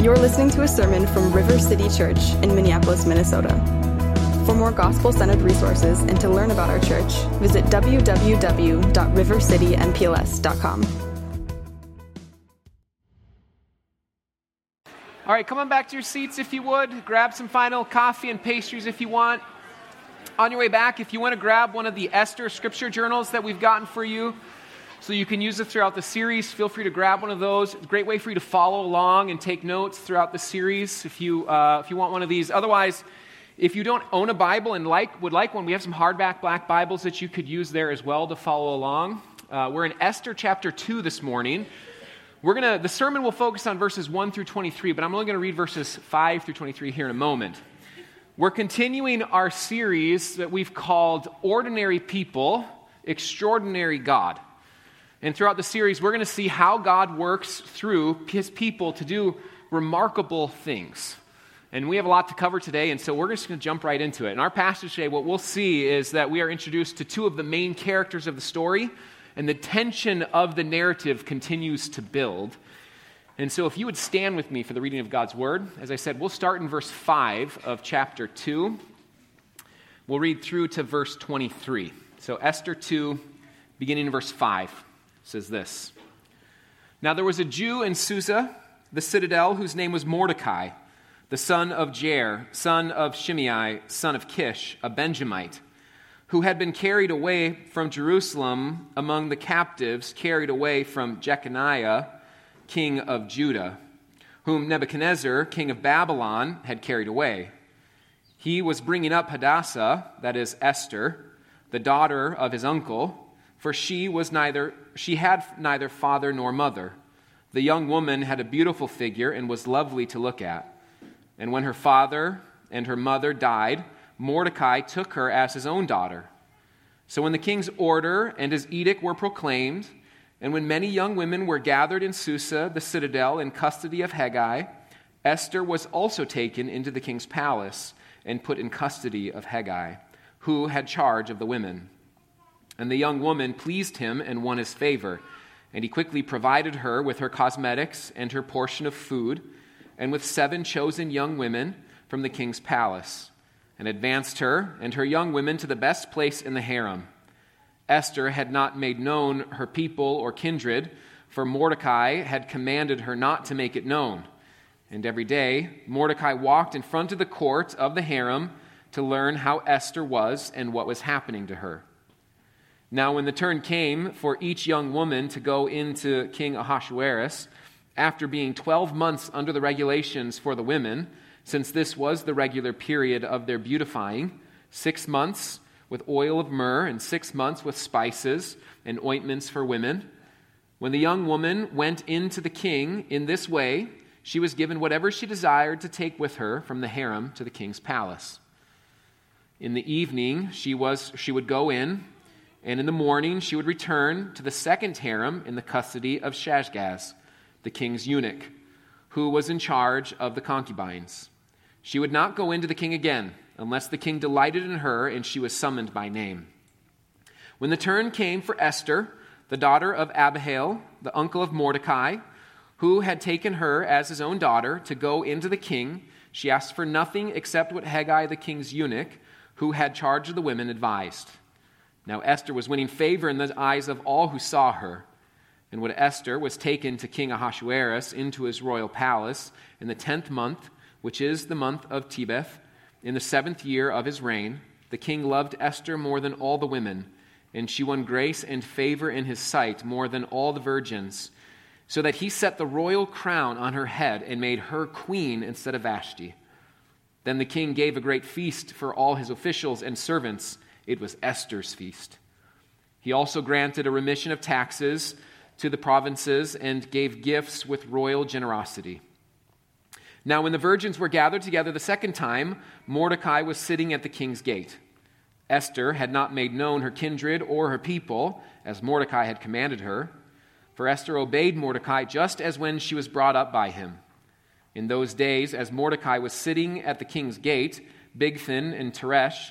You're listening to a sermon from River City Church in Minneapolis, Minnesota. For more gospel centered resources and to learn about our church, visit www.rivercitympls.com. All right, come on back to your seats if you would. Grab some final coffee and pastries if you want. On your way back, if you want to grab one of the Esther scripture journals that we've gotten for you, so you can use it throughout the series. Feel free to grab one of those. Great way for you to follow along and take notes throughout the series if you, uh, if you want one of these. Otherwise, if you don't own a Bible and like, would like one, we have some hardback black Bibles that you could use there as well to follow along. Uh, we're in Esther chapter 2 this morning. We're gonna, the sermon will focus on verses 1 through 23, but I'm only going to read verses 5 through 23 here in a moment. We're continuing our series that we've called Ordinary People, Extraordinary God. And throughout the series, we're going to see how God works through his people to do remarkable things. And we have a lot to cover today, and so we're just going to jump right into it. In our passage today, what we'll see is that we are introduced to two of the main characters of the story, and the tension of the narrative continues to build. And so, if you would stand with me for the reading of God's word, as I said, we'll start in verse 5 of chapter 2. We'll read through to verse 23. So, Esther 2, beginning in verse 5 says this Now there was a Jew in Susa, the citadel, whose name was Mordecai, the son of Jair, son of Shimei, son of Kish, a Benjamite, who had been carried away from Jerusalem among the captives carried away from Jeconiah, king of Judah, whom Nebuchadnezzar, king of Babylon, had carried away. He was bringing up Hadassah, that is Esther, the daughter of his uncle for she was neither she had neither father nor mother. The young woman had a beautiful figure and was lovely to look at. And when her father and her mother died, Mordecai took her as his own daughter. So when the king's order and his edict were proclaimed, and when many young women were gathered in Susa, the citadel, in custody of Hegai, Esther was also taken into the king's palace and put in custody of Hegai, who had charge of the women. And the young woman pleased him and won his favor. And he quickly provided her with her cosmetics and her portion of food, and with seven chosen young women from the king's palace, and advanced her and her young women to the best place in the harem. Esther had not made known her people or kindred, for Mordecai had commanded her not to make it known. And every day, Mordecai walked in front of the court of the harem to learn how Esther was and what was happening to her. Now, when the turn came for each young woman to go into King Ahasuerus, after being 12 months under the regulations for the women, since this was the regular period of their beautifying, six months with oil of myrrh, and six months with spices and ointments for women. When the young woman went into the king in this way, she was given whatever she desired to take with her from the harem to the king's palace. In the evening, she, was, she would go in and in the morning she would return to the second harem in the custody of Shaashgaz, the king's eunuch, who was in charge of the concubines. She would not go into the king again unless the king delighted in her and she was summoned by name. When the turn came for Esther, the daughter of Abihail, the uncle of Mordecai, who had taken her as his own daughter to go into the king, she asked for nothing except what Hegai, the king's eunuch, who had charge of the women, advised. Now Esther was winning favor in the eyes of all who saw her. And when Esther was taken to King Ahasuerus into his royal palace in the tenth month, which is the month of Tebeth, in the seventh year of his reign, the king loved Esther more than all the women, and she won grace and favor in his sight more than all the virgins, so that he set the royal crown on her head and made her queen instead of Vashti. Then the king gave a great feast for all his officials and servants it was Esther's feast. He also granted a remission of taxes to the provinces and gave gifts with royal generosity. Now, when the virgins were gathered together the second time, Mordecai was sitting at the king's gate. Esther had not made known her kindred or her people, as Mordecai had commanded her, for Esther obeyed Mordecai just as when she was brought up by him. In those days, as Mordecai was sitting at the king's gate, Bigthan and Teresh,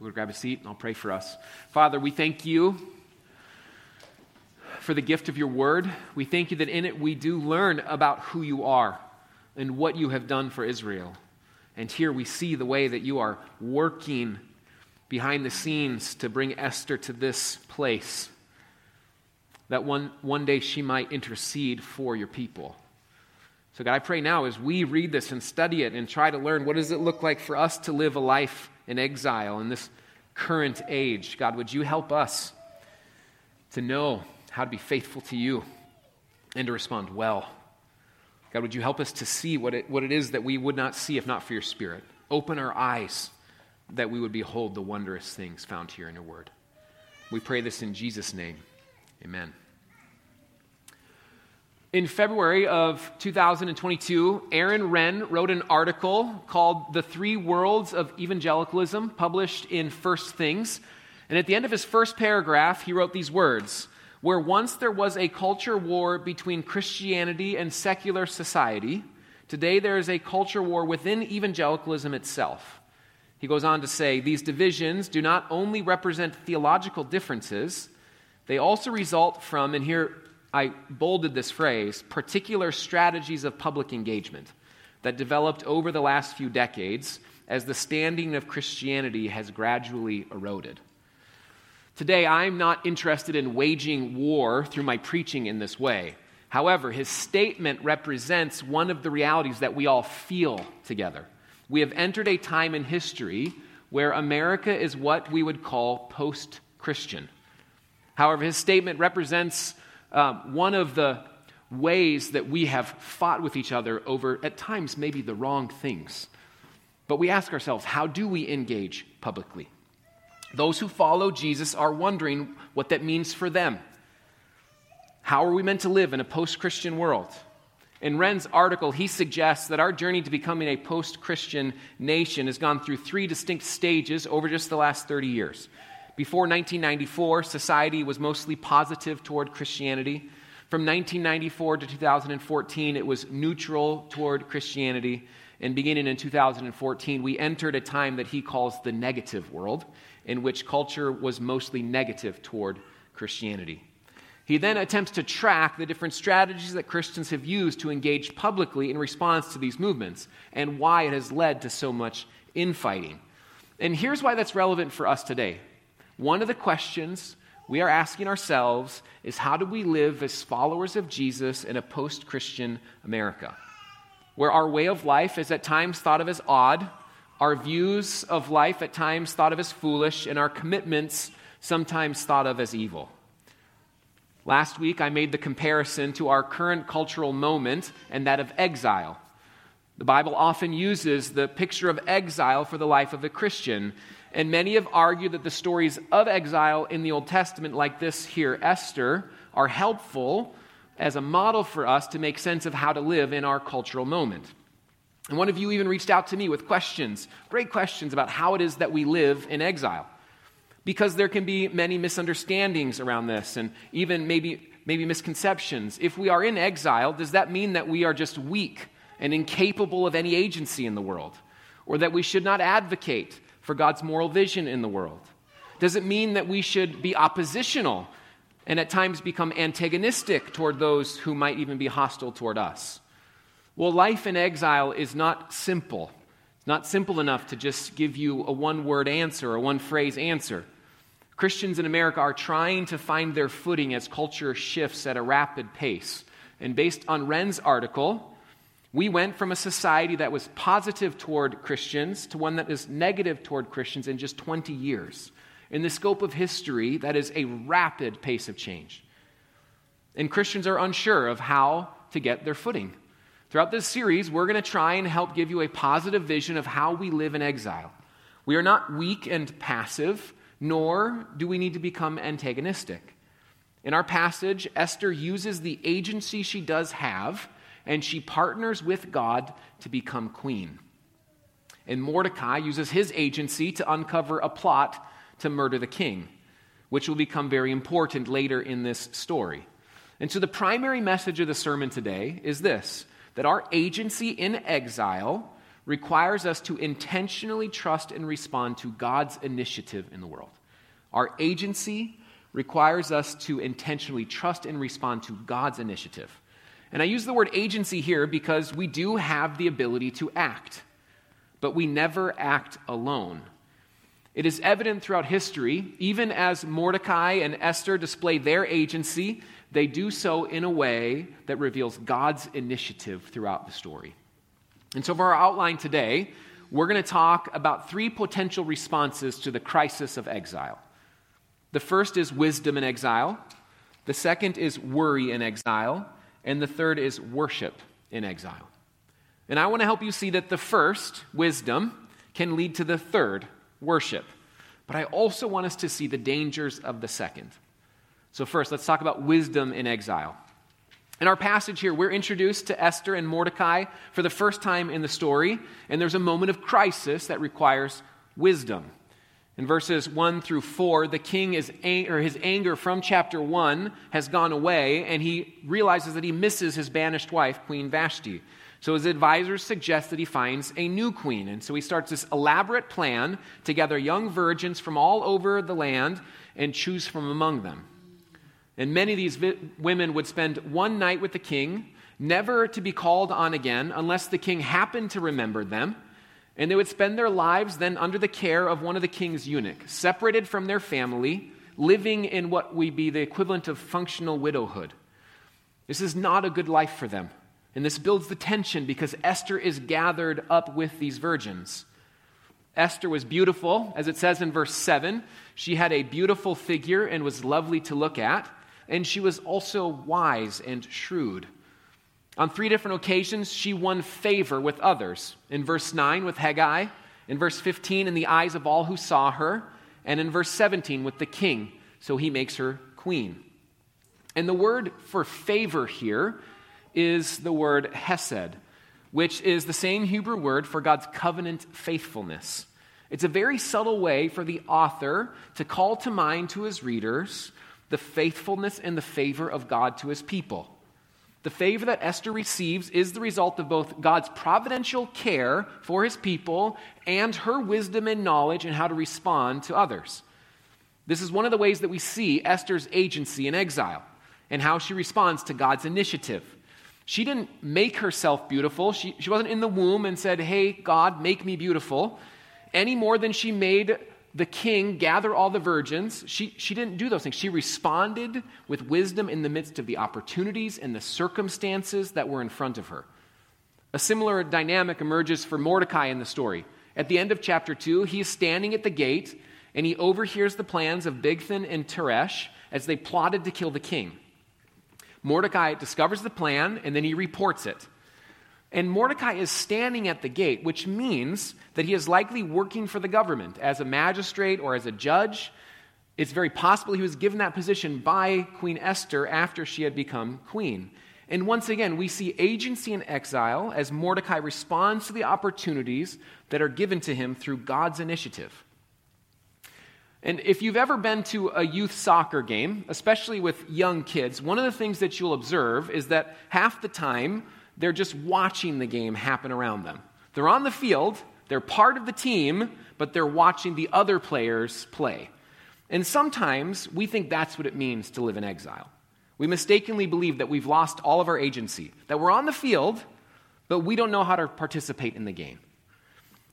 We'll grab a seat and I'll pray for us. Father, we thank you for the gift of your word. We thank you that in it we do learn about who you are and what you have done for Israel. And here we see the way that you are working behind the scenes to bring Esther to this place, that one, one day she might intercede for your people. So, God, I pray now as we read this and study it and try to learn what does it look like for us to live a life in exile in this current age, God, would you help us to know how to be faithful to you and to respond well? God, would you help us to see what it, what it is that we would not see if not for your Spirit? Open our eyes that we would behold the wondrous things found here in your word. We pray this in Jesus' name. Amen. In February of 2022, Aaron Renn wrote an article called The Three Worlds of Evangelicalism, published in First Things. And at the end of his first paragraph, he wrote these words Where once there was a culture war between Christianity and secular society, today there is a culture war within evangelicalism itself. He goes on to say these divisions do not only represent theological differences, they also result from, and here I bolded this phrase, particular strategies of public engagement that developed over the last few decades as the standing of Christianity has gradually eroded. Today, I'm not interested in waging war through my preaching in this way. However, his statement represents one of the realities that we all feel together. We have entered a time in history where America is what we would call post Christian. However, his statement represents um, one of the ways that we have fought with each other over, at times, maybe the wrong things. But we ask ourselves, how do we engage publicly? Those who follow Jesus are wondering what that means for them. How are we meant to live in a post Christian world? In Renn's article, he suggests that our journey to becoming a post Christian nation has gone through three distinct stages over just the last 30 years. Before 1994, society was mostly positive toward Christianity. From 1994 to 2014, it was neutral toward Christianity. And beginning in 2014, we entered a time that he calls the negative world, in which culture was mostly negative toward Christianity. He then attempts to track the different strategies that Christians have used to engage publicly in response to these movements and why it has led to so much infighting. And here's why that's relevant for us today. One of the questions we are asking ourselves is how do we live as followers of Jesus in a post Christian America? Where our way of life is at times thought of as odd, our views of life at times thought of as foolish, and our commitments sometimes thought of as evil. Last week, I made the comparison to our current cultural moment and that of exile. The Bible often uses the picture of exile for the life of a Christian, and many have argued that the stories of exile in the Old Testament, like this here, Esther, are helpful as a model for us to make sense of how to live in our cultural moment. And one of you even reached out to me with questions, great questions about how it is that we live in exile because there can be many misunderstandings around this and even maybe, maybe misconceptions. If we are in exile, does that mean that we are just weak and incapable of any agency in the world? Or that we should not advocate for God's moral vision in the world? Does it mean that we should be oppositional and at times become antagonistic toward those who might even be hostile toward us? Well, life in exile is not simple. It's not simple enough to just give you a one word answer or one phrase answer. Christians in America are trying to find their footing as culture shifts at a rapid pace. And based on Renn's article, we went from a society that was positive toward Christians to one that is negative toward Christians in just 20 years. In the scope of history, that is a rapid pace of change. And Christians are unsure of how to get their footing. Throughout this series, we're going to try and help give you a positive vision of how we live in exile. We are not weak and passive, nor do we need to become antagonistic. In our passage, Esther uses the agency she does have and she partners with God to become queen. And Mordecai uses his agency to uncover a plot to murder the king, which will become very important later in this story. And so, the primary message of the sermon today is this that our agency in exile requires us to intentionally trust and respond to God's initiative in the world. Our agency requires us to intentionally trust and respond to God's initiative. And I use the word agency here because we do have the ability to act, but we never act alone. It is evident throughout history, even as Mordecai and Esther display their agency, they do so in a way that reveals God's initiative throughout the story. And so, for our outline today, we're going to talk about three potential responses to the crisis of exile. The first is wisdom in exile, the second is worry in exile, and the third is worship in exile. And I want to help you see that the first, wisdom, can lead to the third, worship. But I also want us to see the dangers of the second. So, first, let's talk about wisdom in exile. In our passage here, we're introduced to Esther and Mordecai for the first time in the story, and there's a moment of crisis that requires wisdom. In verses 1 through 4, the king is or his anger from chapter 1 has gone away, and he realizes that he misses his banished wife, Queen Vashti. So his advisors suggest that he finds a new queen. And so he starts this elaborate plan to gather young virgins from all over the land and choose from among them. And many of these vi- women would spend one night with the king, never to be called on again unless the king happened to remember them. And they would spend their lives then under the care of one of the king's eunuchs, separated from their family, living in what would be the equivalent of functional widowhood. This is not a good life for them. And this builds the tension because Esther is gathered up with these virgins. Esther was beautiful, as it says in verse 7. She had a beautiful figure and was lovely to look at and she was also wise and shrewd. On three different occasions, she won favor with others. In verse 9, with Hegai, in verse 15, in the eyes of all who saw her, and in verse 17, with the king, so he makes her queen. And the word for favor here is the word hesed, which is the same Hebrew word for God's covenant faithfulness. It's a very subtle way for the author to call to mind to his readers the faithfulness and the favor of God to his people. The favor that Esther receives is the result of both God's providential care for his people and her wisdom and knowledge in how to respond to others. This is one of the ways that we see Esther's agency in exile and how she responds to God's initiative. She didn't make herself beautiful. She, she wasn't in the womb and said, Hey, God, make me beautiful, any more than she made the king gather all the virgins. She, she didn't do those things. She responded with wisdom in the midst of the opportunities and the circumstances that were in front of her. A similar dynamic emerges for Mordecai in the story. At the end of chapter 2, he is standing at the gate and he overhears the plans of Bigthan and Teresh as they plotted to kill the king. Mordecai discovers the plan and then he reports it. And Mordecai is standing at the gate, which means that he is likely working for the government as a magistrate or as a judge. It's very possible he was given that position by Queen Esther after she had become queen. And once again, we see agency in exile as Mordecai responds to the opportunities that are given to him through God's initiative. And if you've ever been to a youth soccer game, especially with young kids, one of the things that you'll observe is that half the time they're just watching the game happen around them. They're on the field, they're part of the team, but they're watching the other players play. And sometimes we think that's what it means to live in exile. We mistakenly believe that we've lost all of our agency, that we're on the field, but we don't know how to participate in the game.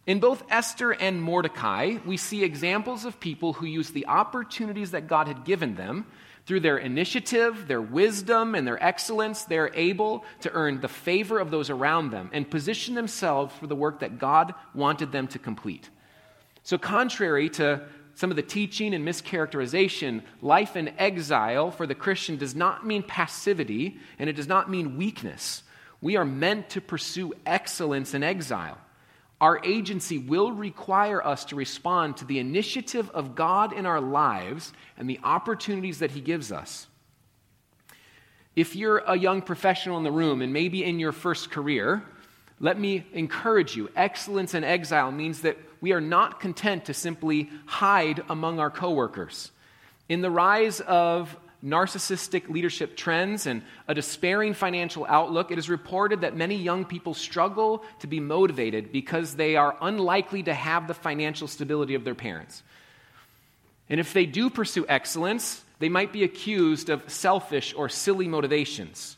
In both Esther and Mordecai, we see examples of people who use the opportunities that God had given them through their initiative, their wisdom, and their excellence, they're able to earn the favor of those around them and position themselves for the work that God wanted them to complete. So, contrary to some of the teaching and mischaracterization, life in exile for the Christian does not mean passivity and it does not mean weakness. We are meant to pursue excellence in exile. Our agency will require us to respond to the initiative of God in our lives and the opportunities that He gives us. If you're a young professional in the room and maybe in your first career, let me encourage you. Excellence in exile means that we are not content to simply hide among our coworkers. In the rise of narcissistic leadership trends and a despairing financial outlook, it is reported that many young people struggle to be motivated because they are unlikely to have the financial stability of their parents. And if they do pursue excellence, they might be accused of selfish or silly motivations.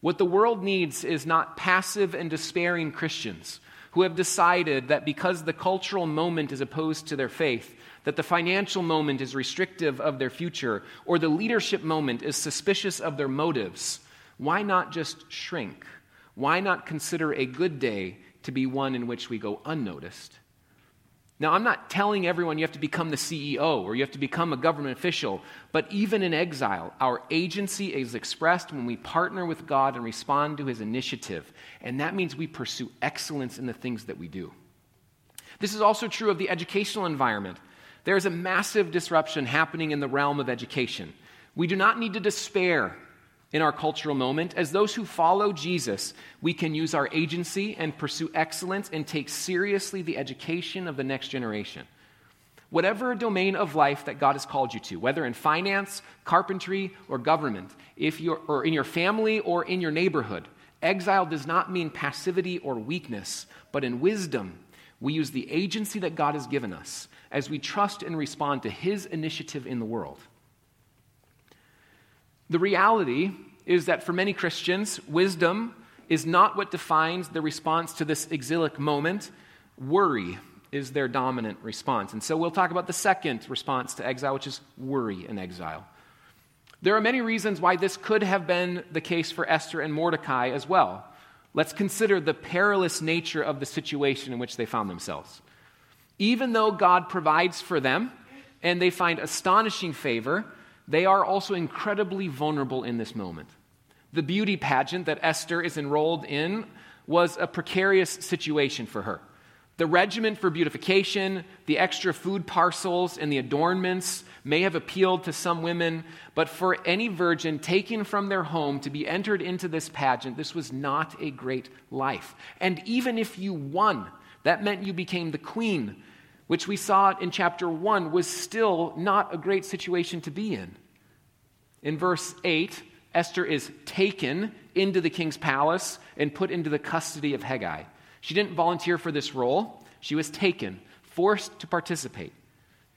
What the world needs is not passive and despairing Christians who have decided that because the cultural moment is opposed to their faith, that the financial moment is restrictive of their future, or the leadership moment is suspicious of their motives, why not just shrink? Why not consider a good day to be one in which we go unnoticed? Now, I'm not telling everyone you have to become the CEO or you have to become a government official, but even in exile, our agency is expressed when we partner with God and respond to his initiative. And that means we pursue excellence in the things that we do. This is also true of the educational environment. There is a massive disruption happening in the realm of education. We do not need to despair in our cultural moment. As those who follow Jesus, we can use our agency and pursue excellence and take seriously the education of the next generation. Whatever domain of life that God has called you to, whether in finance, carpentry, or government, if you're, or in your family or in your neighborhood, exile does not mean passivity or weakness, but in wisdom, we use the agency that God has given us as we trust and respond to His initiative in the world. The reality is that for many Christians, wisdom is not what defines the response to this exilic moment. Worry is their dominant response. And so we'll talk about the second response to exile, which is worry in exile. There are many reasons why this could have been the case for Esther and Mordecai as well. Let's consider the perilous nature of the situation in which they found themselves. Even though God provides for them and they find astonishing favor, they are also incredibly vulnerable in this moment. The beauty pageant that Esther is enrolled in was a precarious situation for her. The regimen for beautification, the extra food parcels, and the adornments may have appealed to some women, but for any virgin taken from their home to be entered into this pageant, this was not a great life. And even if you won, that meant you became the queen which we saw in chapter 1, was still not a great situation to be in. In verse 8, Esther is taken into the king's palace and put into the custody of Hegai. She didn't volunteer for this role, she was taken, forced to participate.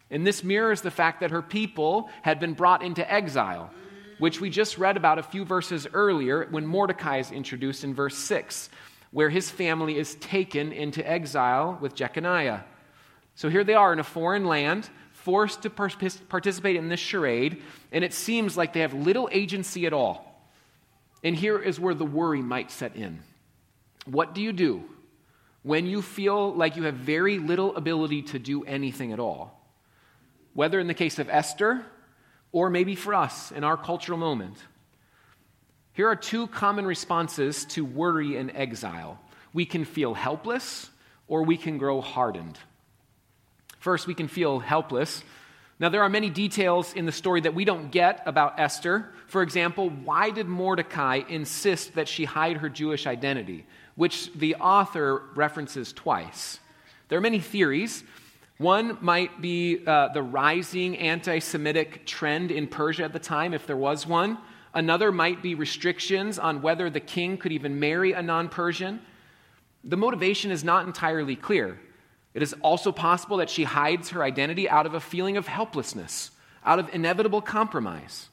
And this mirrors the fact that her people had been brought into exile, which we just read about a few verses earlier when Mordecai is introduced in verse 6, where his family is taken into exile with Jeconiah. So here they are in a foreign land, forced to participate in this charade, and it seems like they have little agency at all. And here is where the worry might set in. What do you do when you feel like you have very little ability to do anything at all? Whether in the case of Esther or maybe for us in our cultural moment. Here are two common responses to worry and exile we can feel helpless or we can grow hardened. First, we can feel helpless. Now, there are many details in the story that we don't get about Esther. For example, why did Mordecai insist that she hide her Jewish identity, which the author references twice? There are many theories. One might be uh, the rising anti Semitic trend in Persia at the time, if there was one. Another might be restrictions on whether the king could even marry a non Persian. The motivation is not entirely clear. It is also possible that she hides her identity out of a feeling of helplessness, out of inevitable compromise.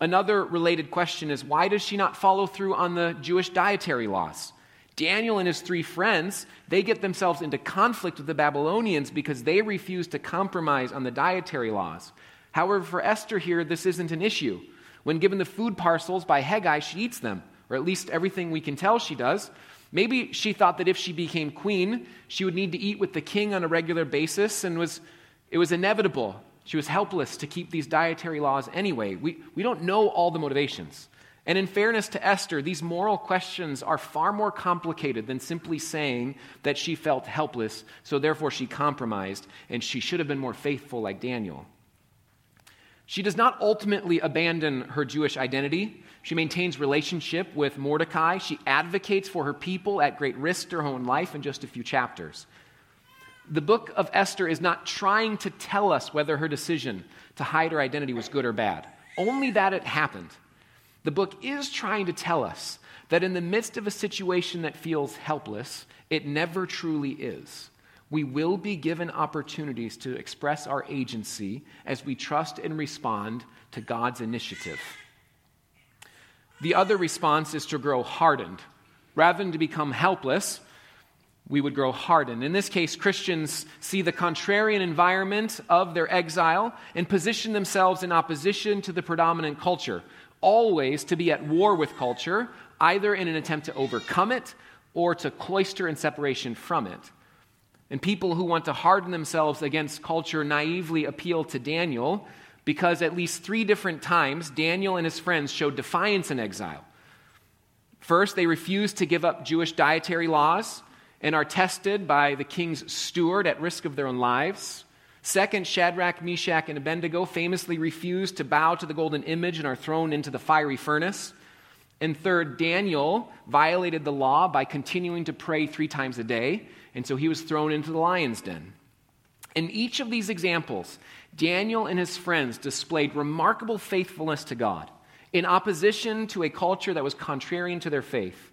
Another related question is why does she not follow through on the Jewish dietary laws? Daniel and his three friends, they get themselves into conflict with the Babylonians because they refuse to compromise on the dietary laws. However, for Esther here, this isn't an issue. When given the food parcels by Hegai, she eats them, or at least everything we can tell she does. Maybe she thought that if she became queen, she would need to eat with the king on a regular basis, and was, it was inevitable. She was helpless to keep these dietary laws anyway. We, we don't know all the motivations. And in fairness to Esther, these moral questions are far more complicated than simply saying that she felt helpless, so therefore she compromised, and she should have been more faithful like Daniel. She does not ultimately abandon her Jewish identity. She maintains relationship with Mordecai. She advocates for her people at great risk to her own life in just a few chapters. The book of Esther is not trying to tell us whether her decision to hide her identity was good or bad, only that it happened. The book is trying to tell us that in the midst of a situation that feels helpless, it never truly is. We will be given opportunities to express our agency as we trust and respond to God's initiative. The other response is to grow hardened. Rather than to become helpless, we would grow hardened. In this case, Christians see the contrarian environment of their exile and position themselves in opposition to the predominant culture, always to be at war with culture, either in an attempt to overcome it or to cloister in separation from it. And people who want to harden themselves against culture naively appeal to Daniel because at least three different times Daniel and his friends showed defiance in exile. First, they refused to give up Jewish dietary laws and are tested by the king's steward at risk of their own lives. Second, Shadrach, Meshach, and Abednego famously refused to bow to the golden image and are thrown into the fiery furnace. And third, Daniel violated the law by continuing to pray three times a day, and so he was thrown into the lion's den. In each of these examples, Daniel and his friends displayed remarkable faithfulness to God in opposition to a culture that was contrarian to their faith.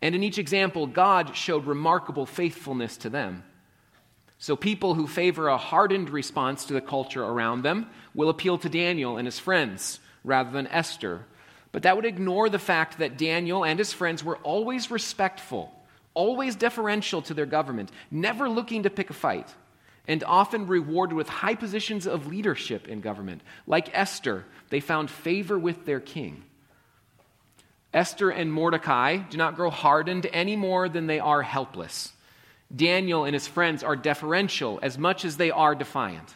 And in each example, God showed remarkable faithfulness to them. So, people who favor a hardened response to the culture around them will appeal to Daniel and his friends rather than Esther. But that would ignore the fact that Daniel and his friends were always respectful, always deferential to their government, never looking to pick a fight, and often rewarded with high positions of leadership in government. Like Esther, they found favor with their king. Esther and Mordecai do not grow hardened any more than they are helpless. Daniel and his friends are deferential as much as they are defiant.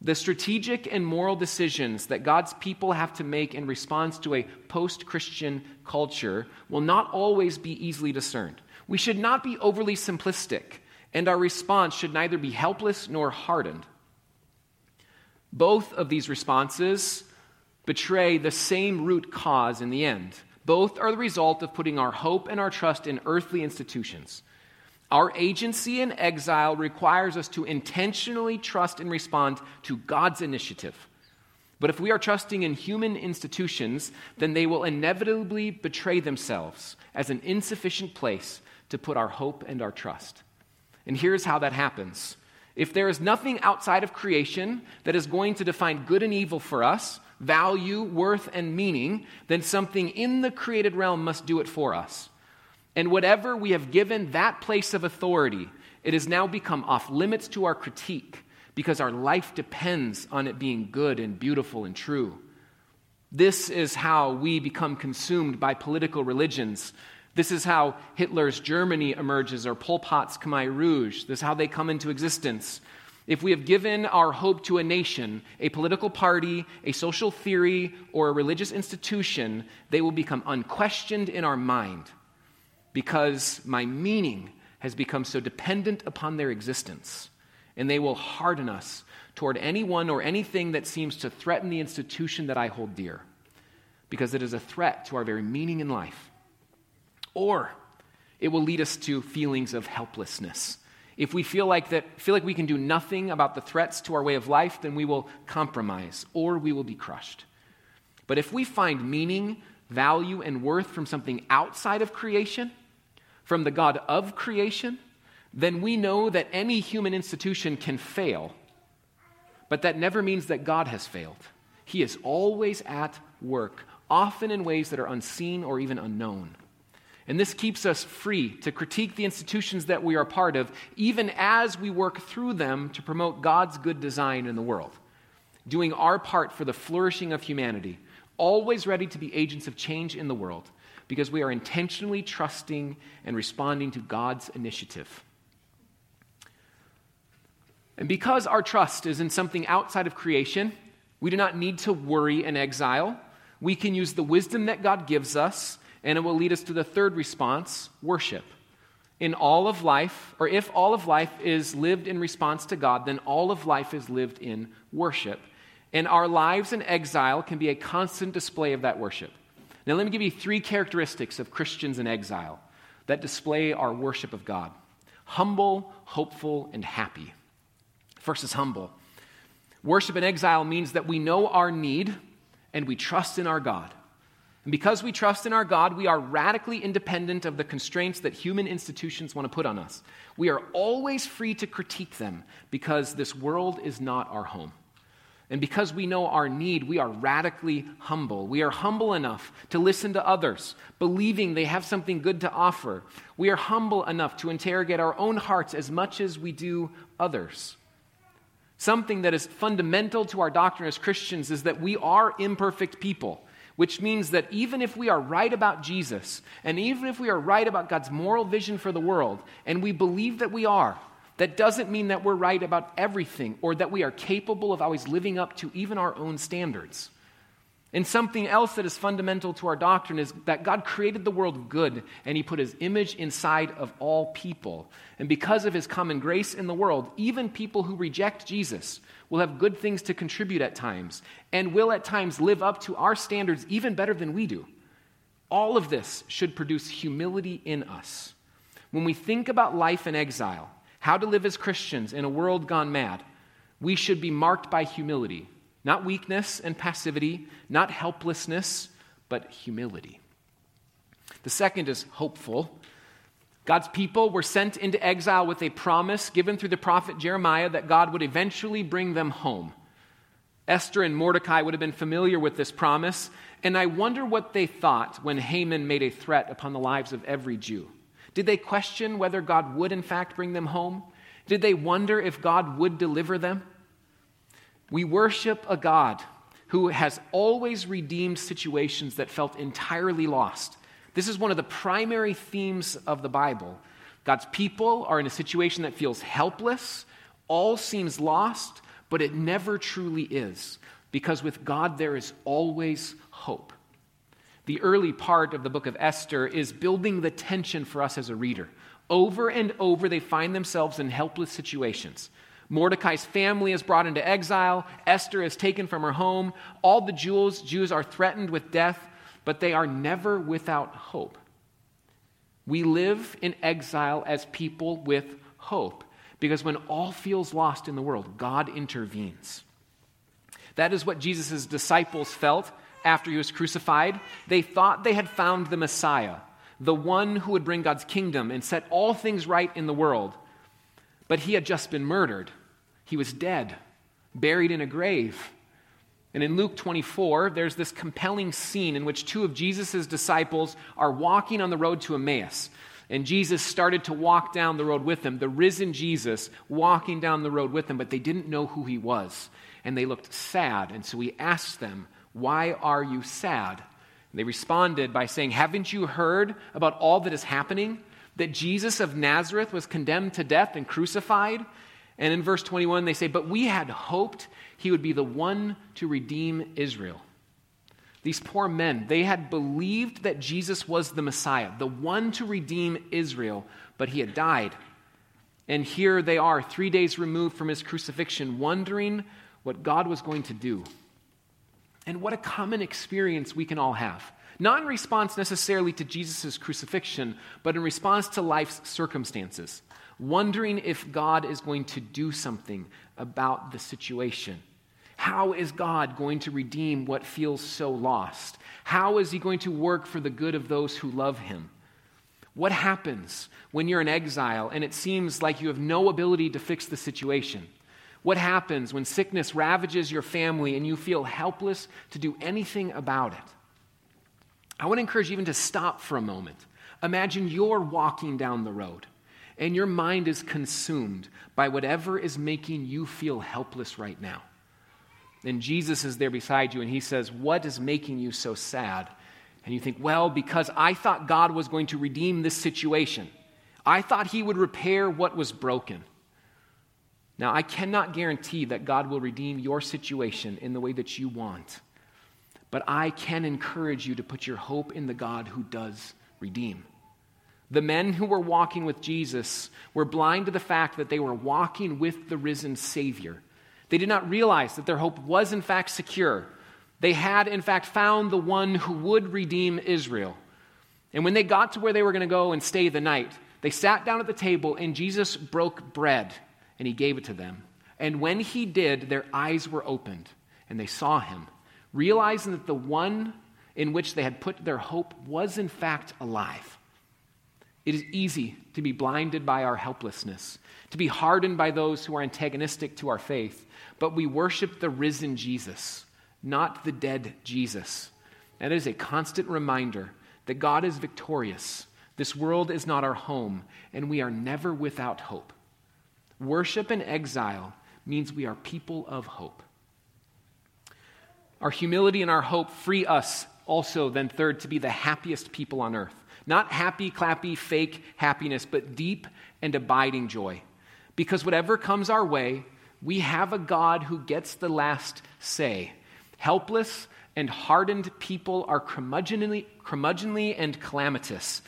The strategic and moral decisions that God's people have to make in response to a post Christian culture will not always be easily discerned. We should not be overly simplistic, and our response should neither be helpless nor hardened. Both of these responses betray the same root cause in the end. Both are the result of putting our hope and our trust in earthly institutions. Our agency in exile requires us to intentionally trust and respond to God's initiative. But if we are trusting in human institutions, then they will inevitably betray themselves as an insufficient place to put our hope and our trust. And here's how that happens. If there is nothing outside of creation that is going to define good and evil for us, value, worth, and meaning, then something in the created realm must do it for us. And whatever we have given that place of authority, it has now become off limits to our critique because our life depends on it being good and beautiful and true. This is how we become consumed by political religions. This is how Hitler's Germany emerges or Pol Pot's Khmer Rouge. This is how they come into existence. If we have given our hope to a nation, a political party, a social theory, or a religious institution, they will become unquestioned in our mind because my meaning has become so dependent upon their existence. And they will harden us toward anyone or anything that seems to threaten the institution that I hold dear, because it is a threat to our very meaning in life. Or it will lead us to feelings of helplessness if we feel like, that, feel like we can do nothing about the threats to our way of life, then we will compromise or we will be crushed. But if we find meaning, value, and worth from something outside of creation, from the God of creation, then we know that any human institution can fail. But that never means that God has failed. He is always at work, often in ways that are unseen or even unknown. And this keeps us free to critique the institutions that we are part of, even as we work through them to promote God's good design in the world, doing our part for the flourishing of humanity, always ready to be agents of change in the world, because we are intentionally trusting and responding to God's initiative. And because our trust is in something outside of creation, we do not need to worry in exile. We can use the wisdom that God gives us and it will lead us to the third response worship. In all of life, or if all of life is lived in response to God, then all of life is lived in worship. And our lives in exile can be a constant display of that worship. Now, let me give you three characteristics of Christians in exile that display our worship of God humble, hopeful, and happy. First is humble. Worship in exile means that we know our need and we trust in our God. And because we trust in our God, we are radically independent of the constraints that human institutions want to put on us. We are always free to critique them because this world is not our home. And because we know our need, we are radically humble. We are humble enough to listen to others, believing they have something good to offer. We are humble enough to interrogate our own hearts as much as we do others. Something that is fundamental to our doctrine as Christians is that we are imperfect people, which means that even if we are right about Jesus, and even if we are right about God's moral vision for the world, and we believe that we are, that doesn't mean that we're right about everything or that we are capable of always living up to even our own standards. And something else that is fundamental to our doctrine is that God created the world good and He put His image inside of all people. And because of His common grace in the world, even people who reject Jesus will have good things to contribute at times and will at times live up to our standards even better than we do. All of this should produce humility in us. When we think about life in exile, how to live as Christians in a world gone mad, we should be marked by humility. Not weakness and passivity, not helplessness, but humility. The second is hopeful. God's people were sent into exile with a promise given through the prophet Jeremiah that God would eventually bring them home. Esther and Mordecai would have been familiar with this promise, and I wonder what they thought when Haman made a threat upon the lives of every Jew. Did they question whether God would, in fact, bring them home? Did they wonder if God would deliver them? We worship a God who has always redeemed situations that felt entirely lost. This is one of the primary themes of the Bible. God's people are in a situation that feels helpless, all seems lost, but it never truly is, because with God there is always hope the early part of the book of Esther is building the tension for us as a reader. Over and over, they find themselves in helpless situations. Mordecai's family is brought into exile. Esther is taken from her home. All the Jews, Jews are threatened with death, but they are never without hope. We live in exile as people with hope because when all feels lost in the world, God intervenes. That is what Jesus' disciples felt after he was crucified, they thought they had found the Messiah, the one who would bring God's kingdom and set all things right in the world. But he had just been murdered. He was dead, buried in a grave. And in Luke 24, there's this compelling scene in which two of Jesus' disciples are walking on the road to Emmaus. And Jesus started to walk down the road with them, the risen Jesus walking down the road with them, but they didn't know who he was. And they looked sad. And so he asked them, why are you sad? And they responded by saying, Haven't you heard about all that is happening? That Jesus of Nazareth was condemned to death and crucified? And in verse 21, they say, But we had hoped he would be the one to redeem Israel. These poor men, they had believed that Jesus was the Messiah, the one to redeem Israel, but he had died. And here they are, three days removed from his crucifixion, wondering what God was going to do. And what a common experience we can all have. Not in response necessarily to Jesus' crucifixion, but in response to life's circumstances, wondering if God is going to do something about the situation. How is God going to redeem what feels so lost? How is He going to work for the good of those who love Him? What happens when you're in exile and it seems like you have no ability to fix the situation? What happens when sickness ravages your family and you feel helpless to do anything about it? I want to encourage you even to stop for a moment. Imagine you're walking down the road and your mind is consumed by whatever is making you feel helpless right now. And Jesus is there beside you and he says, What is making you so sad? And you think, Well, because I thought God was going to redeem this situation. I thought he would repair what was broken. Now, I cannot guarantee that God will redeem your situation in the way that you want, but I can encourage you to put your hope in the God who does redeem. The men who were walking with Jesus were blind to the fact that they were walking with the risen Savior. They did not realize that their hope was, in fact, secure. They had, in fact, found the one who would redeem Israel. And when they got to where they were going to go and stay the night, they sat down at the table, and Jesus broke bread and he gave it to them. And when he did, their eyes were opened, and they saw him, realizing that the one in which they had put their hope was, in fact, alive. It is easy to be blinded by our helplessness, to be hardened by those who are antagonistic to our faith, but we worship the risen Jesus, not the dead Jesus. That is a constant reminder that God is victorious. This world is not our home, and we are never without hope. Worship in exile means we are people of hope. Our humility and our hope free us also, then, third, to be the happiest people on earth. Not happy, clappy, fake happiness, but deep and abiding joy. Because whatever comes our way, we have a God who gets the last say. Helpless and hardened people are curmudgeonly, curmudgeonly and calamitous.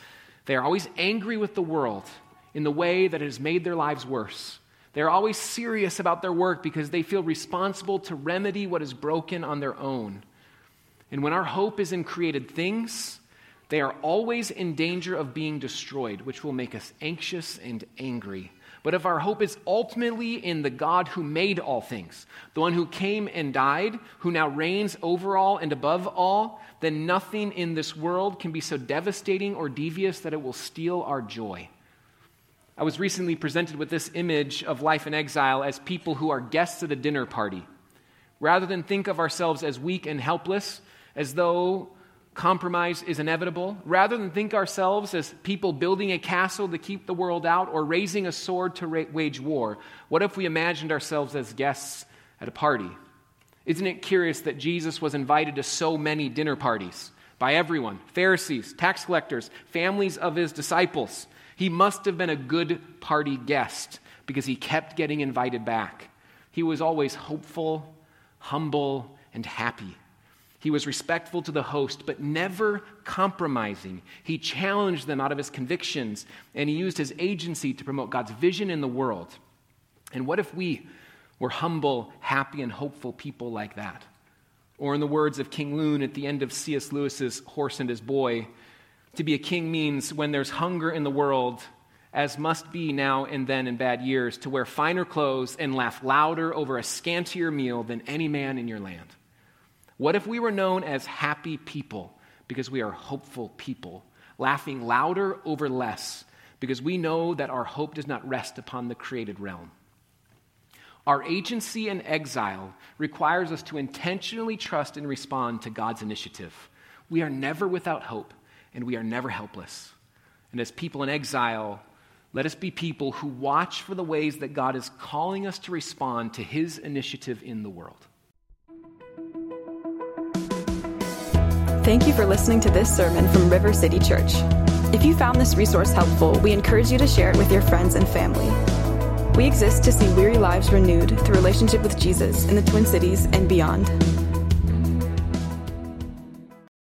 They are always angry with the world in the way that it has made their lives worse. They're always serious about their work because they feel responsible to remedy what is broken on their own. And when our hope is in created things, they are always in danger of being destroyed, which will make us anxious and angry. But if our hope is ultimately in the God who made all things, the one who came and died, who now reigns over all and above all, then nothing in this world can be so devastating or devious that it will steal our joy. I was recently presented with this image of life in exile as people who are guests at a dinner party. Rather than think of ourselves as weak and helpless, as though compromise is inevitable, rather than think ourselves as people building a castle to keep the world out or raising a sword to ra- wage war, what if we imagined ourselves as guests at a party? Isn't it curious that Jesus was invited to so many dinner parties by everyone Pharisees, tax collectors, families of his disciples? He must have been a good party guest because he kept getting invited back. He was always hopeful, humble, and happy. He was respectful to the host, but never compromising. He challenged them out of his convictions, and he used his agency to promote God's vision in the world. And what if we were humble, happy, and hopeful people like that? Or, in the words of King Lune at the end of C.S. Lewis's Horse and His Boy, to be a king means when there's hunger in the world, as must be now and then in bad years, to wear finer clothes and laugh louder over a scantier meal than any man in your land. What if we were known as happy people because we are hopeful people, laughing louder over less because we know that our hope does not rest upon the created realm? Our agency in exile requires us to intentionally trust and respond to God's initiative. We are never without hope, and we are never helpless. And as people in exile, let us be people who watch for the ways that God is calling us to respond to his initiative in the world. Thank you for listening to this sermon from River City Church. If you found this resource helpful, we encourage you to share it with your friends and family. We exist to see weary lives renewed through relationship with Jesus in the Twin Cities and beyond.